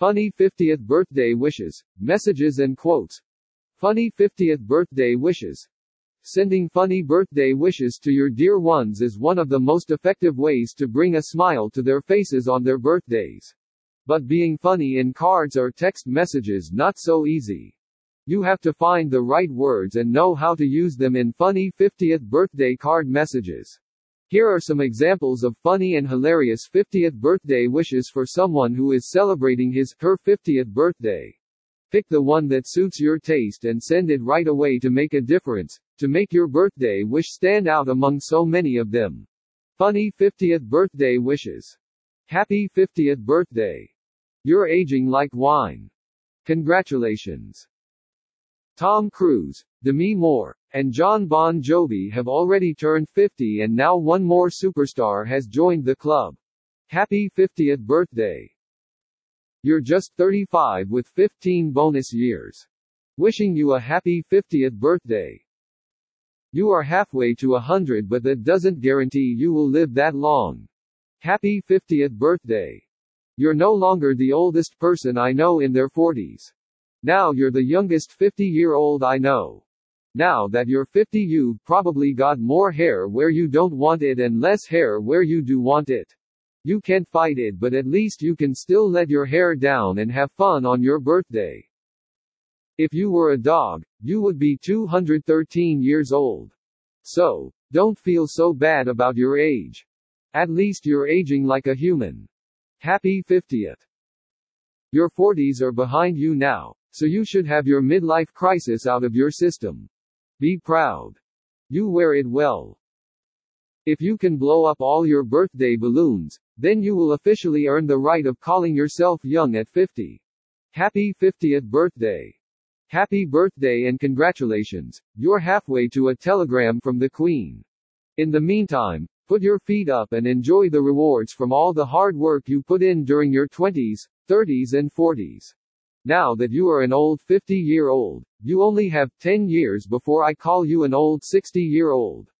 Funny 50th birthday wishes, messages and quotes. Funny 50th birthday wishes. Sending funny birthday wishes to your dear ones is one of the most effective ways to bring a smile to their faces on their birthdays. But being funny in cards or text messages not so easy. You have to find the right words and know how to use them in funny 50th birthday card messages. Here are some examples of funny and hilarious 50th birthday wishes for someone who is celebrating his her 50th birthday. Pick the one that suits your taste and send it right away to make a difference, to make your birthday wish stand out among so many of them. Funny 50th birthday wishes. Happy 50th birthday. You're aging like wine. Congratulations. Tom Cruise, Demi Moore, and Jon Bon Jovi have already turned 50 and now one more superstar has joined the club. Happy 50th birthday. You're just 35 with 15 bonus years. Wishing you a happy 50th birthday. You are halfway to a hundred but that doesn't guarantee you will live that long. Happy 50th birthday. You're no longer the oldest person I know in their 40s. Now you're the youngest 50 year old I know. Now that you're 50 you've probably got more hair where you don't want it and less hair where you do want it. You can't fight it but at least you can still let your hair down and have fun on your birthday. If you were a dog, you would be 213 years old. So, don't feel so bad about your age. At least you're aging like a human. Happy 50th. Your 40s are behind you now, so you should have your midlife crisis out of your system. Be proud. You wear it well. If you can blow up all your birthday balloons, then you will officially earn the right of calling yourself young at 50. Happy 50th birthday. Happy birthday and congratulations, you're halfway to a telegram from the Queen. In the meantime, put your feet up and enjoy the rewards from all the hard work you put in during your 20s, 30s and 40s. Now that you are an old 50 year old, you only have 10 years before I call you an old 60 year old.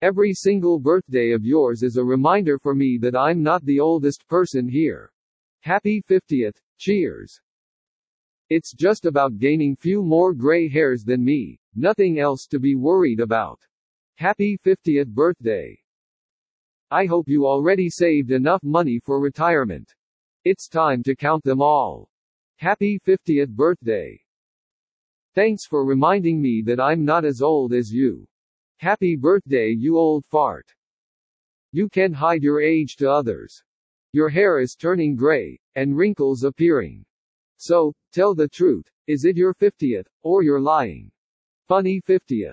Every single birthday of yours is a reminder for me that I'm not the oldest person here. Happy 50th, cheers. It's just about gaining few more gray hairs than me, nothing else to be worried about. Happy 50th birthday. I hope you already saved enough money for retirement. It's time to count them all. Happy 50th birthday. Thanks for reminding me that I'm not as old as you. Happy birthday you old fart. You can't hide your age to others. Your hair is turning gray, and wrinkles appearing. So, tell the truth, is it your 50th, or you're lying? Funny 50th.